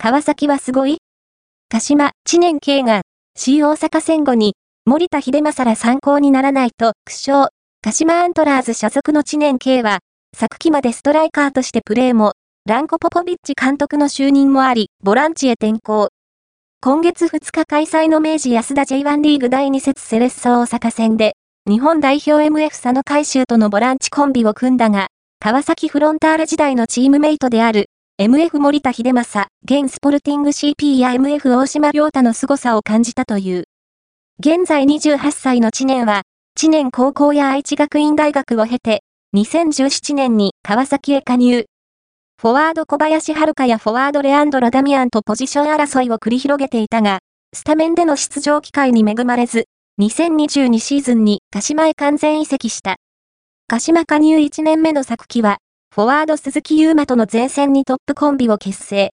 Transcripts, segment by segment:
川崎はすごい？鹿島、知念慶が、C 大阪戦後に、森田秀正ら参考にならないと苦笑。鹿島アントラーズ所属の知念慶は、昨季までストライカーとしてプレーも、ランコ・ポポビッチ監督の就任もあり、ボランチへ転向。今月2日開催の明治安田 J1 リーグ第2節セレッソ大阪戦で、日本代表 MF 佐野海舟とのボランチコンビを組んだが、川崎フロンターレ時代のチームメイトである、MF 森田秀正、現スポルティング CP や MF 大島良太の凄さを感じたという。現在28歳の知念は、知念高校や愛知学院大学を経て、2017年に川崎へ加入。フォワード小林遥やフォワードレアンドロダミアンとポジション争いを繰り広げていたが、スタメンでの出場機会に恵まれず、2022シーズンに鹿島へ完全移籍した。鹿島加入1年目の昨季は、フォワード鈴木優馬との前線にトップコンビを結成。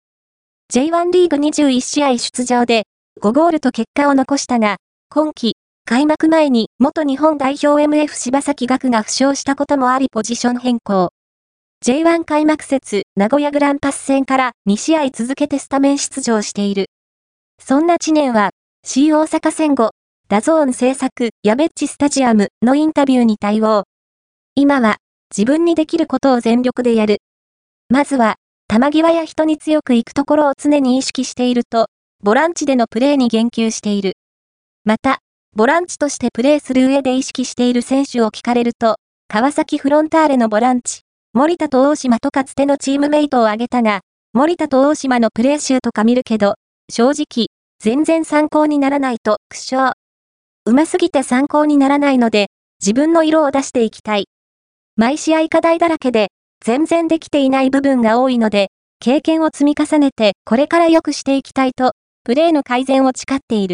J1 リーグ21試合出場で、5ゴールと結果を残したが、今季、開幕前に元日本代表 MF 柴崎岳が負傷したこともありポジション変更。J1 開幕節名古屋グランパス戦から2試合続けてスタメン出場している。そんな知念は C 大阪戦後、DAZN 制作やべっちスタジアムのインタビューに対応。今は自分にできることを全力でやる。まずは、球際や人に強く行くところを常に意識していると、ボランチでのプレーに言及している。また、ボランチとしてプレーする上で意識している選手を聞かれると、川崎フロンターレのボランチ、守田と大島とかつてのチームメイトを挙げたが、守田と大島のプレー集とか見るけど、正直、全然参考にならないと苦笑。うますぎて参考にならないので、自分の色を出していきたい。毎試合課題だらけで、全然できていない部分が多いので、経験を積み重ねてこれから良くしていきたいと、プレーの改善を誓っている。